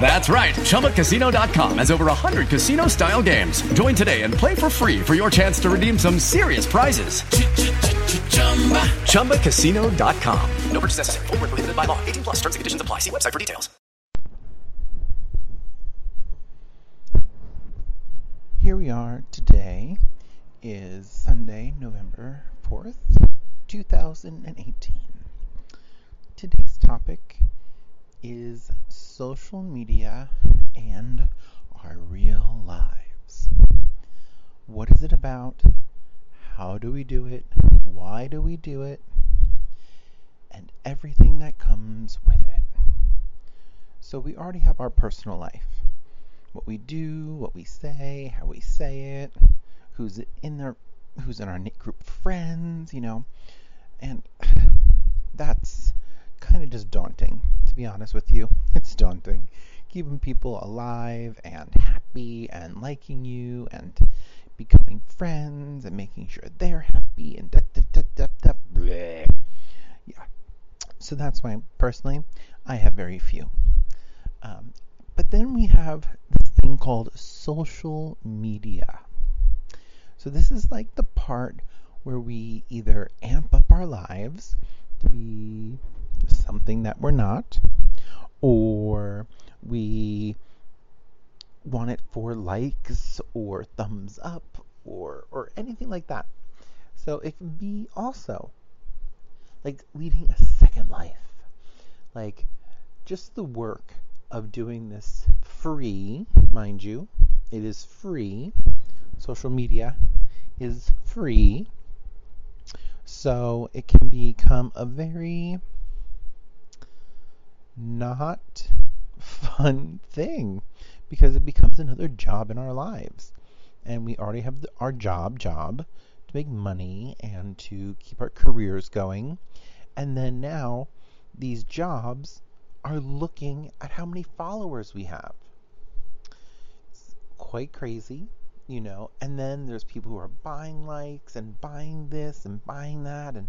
That's right. ChumbaCasino.com has over 100 casino style games. Join today and play for free for your chance to redeem some serious prizes. ChumbaCasino.com. No purchase necessary. Full prohibited by law. 18 plus terms and conditions apply. See website for details. Here we are today is Sunday, November 4th, 2018. Today's topic is social media and our real lives. What is it about? How do we do it? Why do we do it? And everything that comes with it. So we already have our personal life. What we do, what we say, how we say it, who's in there, who's in our group of friends, you know. And that's kind of just daunting, be honest with you. It's daunting. Keeping people alive and happy and liking you and becoming friends and making sure they're happy and da da da da da bleh. Yeah. So that's why, personally, I have very few. Um, but then we have this thing called social media. So this is like the part where we either amp up our lives something that we're not, or we want it for likes or thumbs up or or anything like that. So it can be also like leading a second life. Like just the work of doing this free, mind you. It is free. Social media is free. So it can become a very not fun thing because it becomes another job in our lives. And we already have the, our job, job to make money and to keep our careers going. And then now these jobs are looking at how many followers we have. It's quite crazy, you know. And then there's people who are buying likes and buying this and buying that, and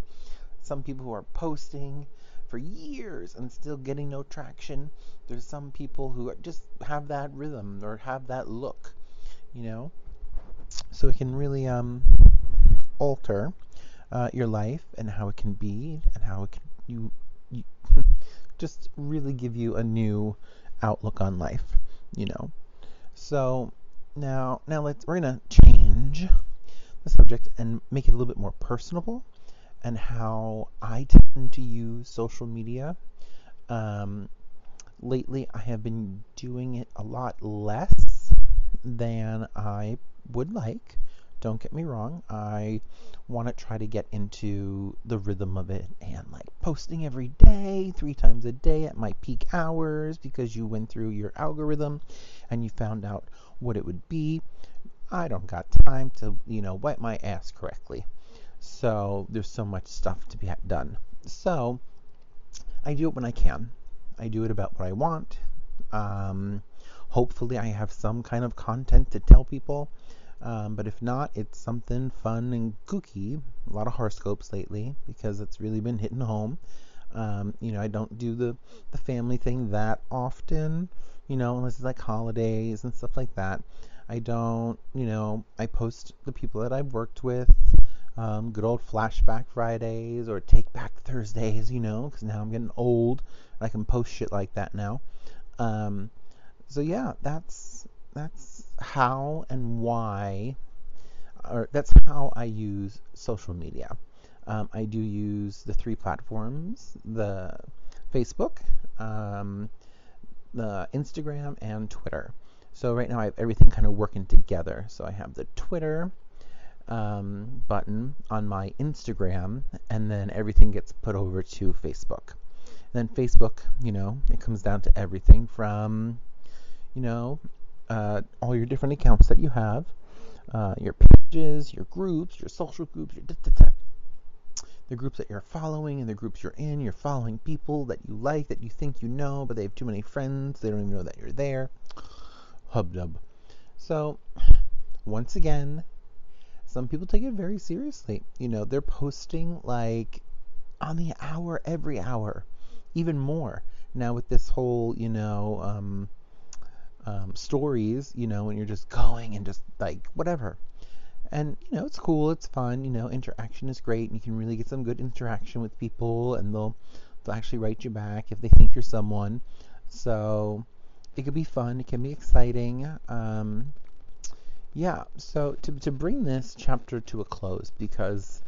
some people who are posting for years and still getting no traction. There's some people who just have that rhythm or have that look, you know. So it can really um, alter uh, your life and how it can be and how it can you, you just really give you a new outlook on life, you know. So now now let's we're gonna change the subject and make it a little bit more personable and how I tend to use social media. Um, lately, I have been doing it a lot less than I would like. Don't get me wrong. I want to try to get into the rhythm of it and like posting every day, three times a day at my peak hours because you went through your algorithm and you found out what it would be. I don't got time to, you know, wipe my ass correctly. So there's so much stuff to be done. So I do it when I can. I do it about what I want. Um, hopefully, I have some kind of content to tell people. Um, but if not, it's something fun and kooky. A lot of horoscopes lately because it's really been hitting home. Um, you know, I don't do the, the family thing that often, you know, unless it's like holidays and stuff like that. I don't, you know, I post the people that I've worked with, um, good old flashback Fridays or take back Thursdays, you know, because now I'm getting old and I can post shit like that now. Um, so yeah, that's that's how and why or that's how I use social media. Um, I do use the three platforms: the Facebook, um, the Instagram, and Twitter. So right now I have everything kind of working together. So I have the Twitter um, button on my Instagram, and then everything gets put over to Facebook. And then Facebook, you know, it comes down to everything from, you know, uh, all your different accounts that you have, uh, your pages, your groups, your social groups, your the groups that you're following and the groups you're in. You're following people that you like, that you think you know, but they have too many friends. They don't even know that you're there. Hubdub. So, once again, some people take it very seriously. You know, they're posting like on the hour, every hour, even more. Now, with this whole, you know, um, um, stories, you know, and you're just going and just like whatever. And you know, it's cool, it's fun. You know, interaction is great, and you can really get some good interaction with people, and they'll they'll actually write you back if they think you're someone. So it could be fun. It can be exciting. Um, yeah. So to to bring this chapter to a close, because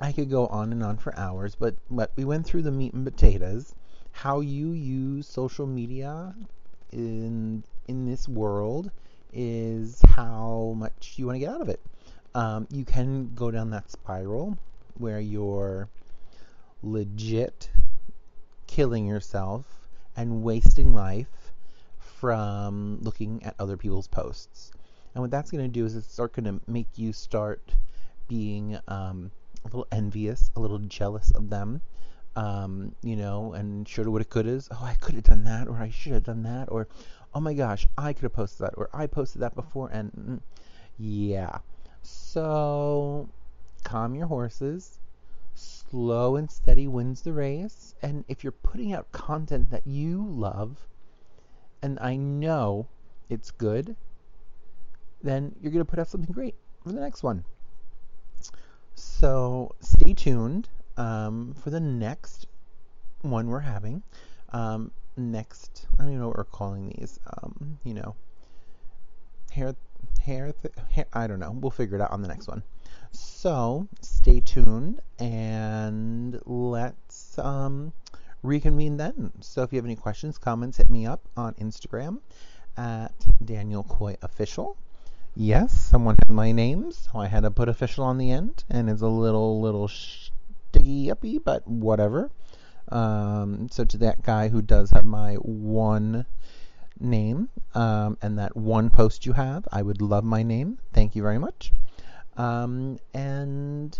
I could go on and on for hours, but but we went through the meat and potatoes, how you use social media in in this world is how much you want to get out of it. Um, you can go down that spiral where you're legit killing yourself and wasting life from looking at other people's posts. And what that's going to do is it's going to make you start being um, a little envious, a little jealous of them, um, you know, and shoulda, woulda, coulda is, oh, I could have done that, or I should have done that, or oh my gosh, I could have posted that, or I posted that before, and mm, yeah. So calm your horses. Slow and steady wins the race. And if you're putting out content that you love, and I know it's good, then you're going to put out something great for the next one. So stay tuned um, for the next one we're having. Um, next, I don't even know what we're calling these. Um, you know, hair, hair, th- hair, I don't know. We'll figure it out on the next one. So stay tuned and let's um, reconvene then. So if you have any questions, comments, hit me up on Instagram at Daniel Coy Official. Yes, someone had my name, so I had to put official on the end, and it's a little little sticky uppy, but whatever. Um, so to that guy who does have my one name um, and that one post you have, I would love my name. Thank you very much. Um, and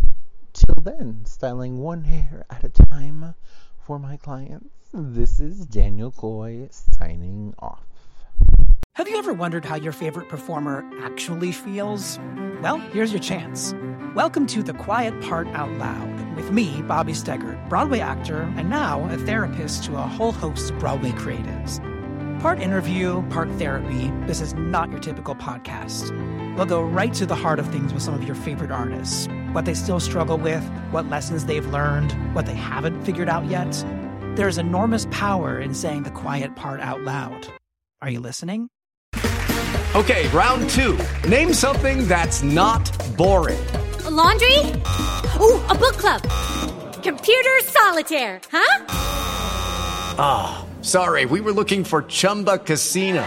till then, styling one hair at a time for my clients. This is Daniel Coy signing off. Have you ever wondered how your favorite performer actually feels? Well, here's your chance. Welcome to The Quiet Part Out Loud with me, Bobby Steggert, Broadway actor and now a therapist to a whole host of Broadway creatives. Part interview, part therapy, this is not your typical podcast. We'll go right to the heart of things with some of your favorite artists what they still struggle with, what lessons they've learned, what they haven't figured out yet. There's enormous power in saying the quiet part out loud. Are you listening? Okay, round two. Name something that's not boring. A laundry? Ooh, a book club. Computer solitaire, huh? Ah, oh, sorry, we were looking for Chumba Casino.